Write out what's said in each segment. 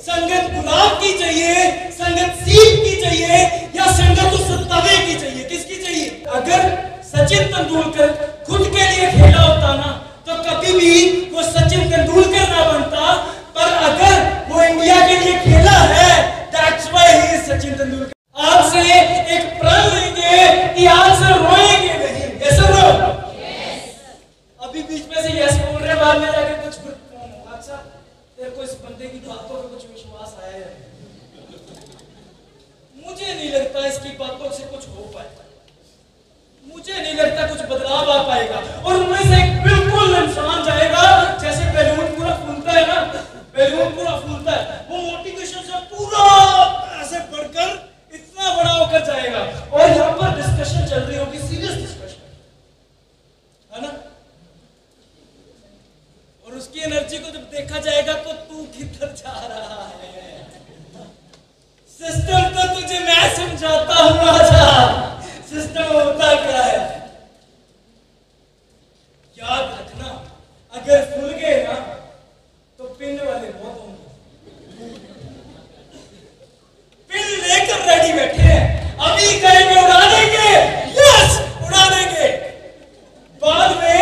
संगत गुलाब की चाहिए, संगत सीप की चाहिए, या संगत उस तवे की चाहिए? किसकी चाहिए? अगर सचिन तेंदुलकर खुद के लिए खेला होता ना इसकी बातों से कुछ हो पाएगा मुझे नहीं लगता कुछ बदलाव आ पाएगा। और उनमें से एक बिल्कुल इंसान जाएगा, जैसे बैलून पूरा फूलता है ना, बैलून पूरा फूलता है, वो मोटिवेशन से पूरा ऐसे बढ़कर इतना बड़ा होकर जाएगा। और यहाँ पर डिस्कशन चल रही होगी सीरियस डिस्कशन है ना? और उसकी एनर्जी को जब देखा जाएगा तो तू किधर जा रहा है? सिस्टम तो तुझे मैं समझाता हूँ राजा सिस्टम होता क्या है याद रखना अगर फूल गए ना तो पिन वाले बहुत होंगे पिन लेकर रेडी बैठे हैं अभी कहेंगे उड़ा देंगे यस उड़ा देंगे बाद में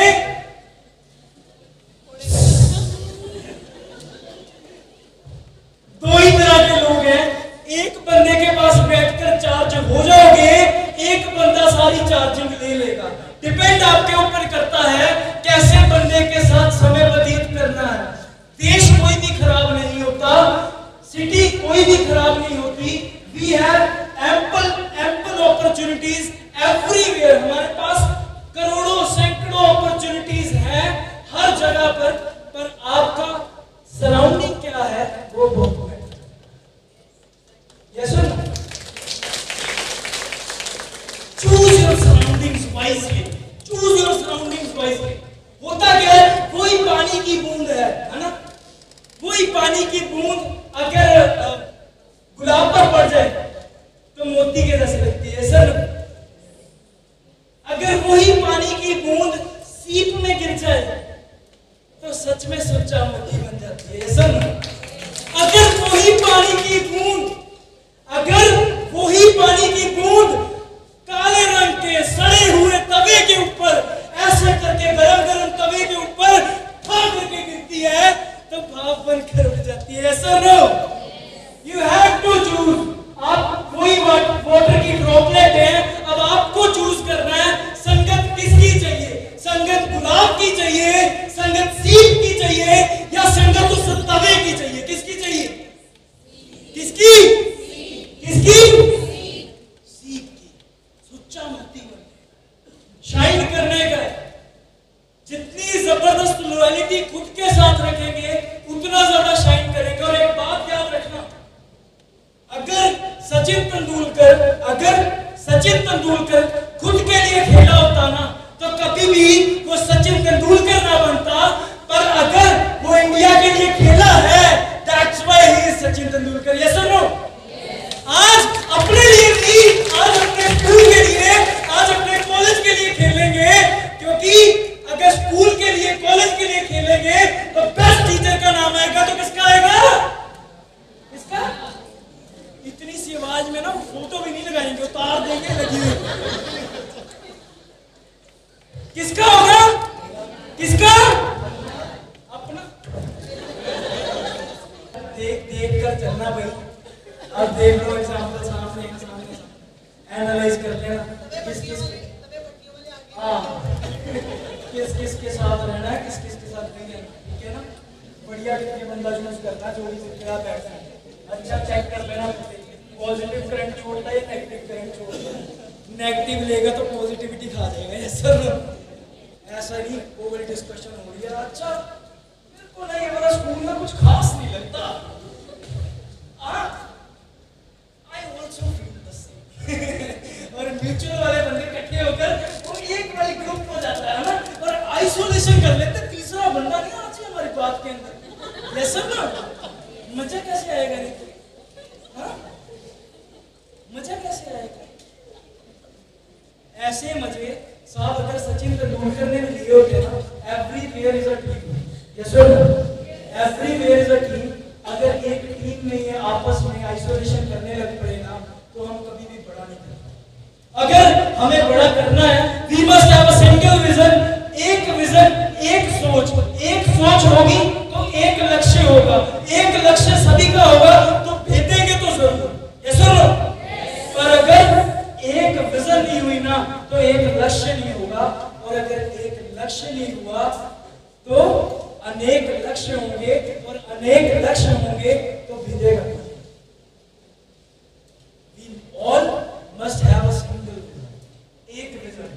दो ही तरह के लोग हैं एक बंदे के पास बैठकर चार्ज हो जाओगे एक बंदा सारी चार्जिंग ले लेगा डिपेंड आपके ऊपर करता है कैसे बंदे के साथ समय व्यतीत करना है। देश कोई भी खराब नहीं होता सिटी कोई भी खराब नहीं होती। We have ample ample opportunities everywhere हमारे पास करोड़ों, सैकड़ों अपॉर्चुनिटीज़ हैं हर जगह पर पर आपका सराउंडिंग क्या है, वो बहुत पानी की बूंद अगर गुलाब पर पड़ जाए तो मोती के जैसे लगती है, सर। अगर वही पानी की बूंद सीप में गिर जाए तो सच में सच्चा मोती बन जाती है, सर। अगर वही पानी की बूंद, अगर वही पानी की बूंद काले रंग के, सड़े हुए तवे के ऊपर, ऐसे करके गरम गरम तवे के ऊपर करके गिरती है तो भाव बनकर उड़ जाती है, ऐसा no you have to choose आप कोई वाटर की ड्रॉपलेट है, अब आपको चूज़ करना है, संगत किसकी चाहिए? संगत गुलाब की चाहिए, संगत सीप की चाहिए, या संगत उस तवे की चाहिए किसकी किसकी सीप की सुच्चा मोती बन शाइन करने का है। जितनी ज़बरदस्त लॉयलिटी खुद के साथ रखेंगे उतना ज़्यादा शाइन करेंगे और एक बात याद रखना अगर सचिन तेंदुलकर अगर सचिन तेंदुलकर खुद आवाज़ में ना फ़ोटो भी नहीं लगाएँगे, उतार देंगे, लगी हुई। किसका होगा? किसका? अपना। देख देख कर चलना भाई। अब देख लो एग्ज़ाम्पल सामने सामने। एनालाइज कर लेना। किस किस हाँ। किस किस के साथ रहना है, किस किस के साथ नहीं रहना ठीक है ना? बढ़िया करके बंदा चूज़ करना जो भी बैठना है। अच्छा चेक कर लेना। पॉजिटिव करंट छोड़ता है या नेगेटिव करंट छोड़ता है? नेगेटिव लेगा तो पॉजिटिविटी खा जाएगा ऐसा ऐसा नहीं ओवर डिस्कशन हो रही है। अच्छा मेरे को नहीं हमारा स्कूल में कुछ खास नहीं लगता। I also feel the same और म्यूचुअल वाले बंदे इकट्ठे होकर, वो एक वाली ग्रुप हो जाता है ना? और आइसोलेशन कर लेते हैं, तीसरा बंदा नहीं आना चाहिए हमारी बात के अंदर ये सब ना मज़ा कैसे आएगा नहीं हाँ? मज़ा कैसे आएगा ऐसे साहब अगर सचिन तेंदुलकर ने भी लिए होते ना everywhere is a team yes sir everywhere is a team अगर एक टीम नहीं है आपस में आइसोलेशन करने लग पड़े ना तो हम कभी भी बड़ा नहीं कर अगर हमें बड़ा करना है we must have a single vision एक विजन एक सोच। एक सोच होगी तो एक लक्ष्य होगा, एक लक्ष्य सभी का होगा तो एक लक्ष्य नहीं होगा, और अगर एक लक्ष्य नहीं हुआ तो अनेक लक्ष्य होंगे, और अनेक लक्ष्य होंगे तो विजय ऑल मस्ट एक विजन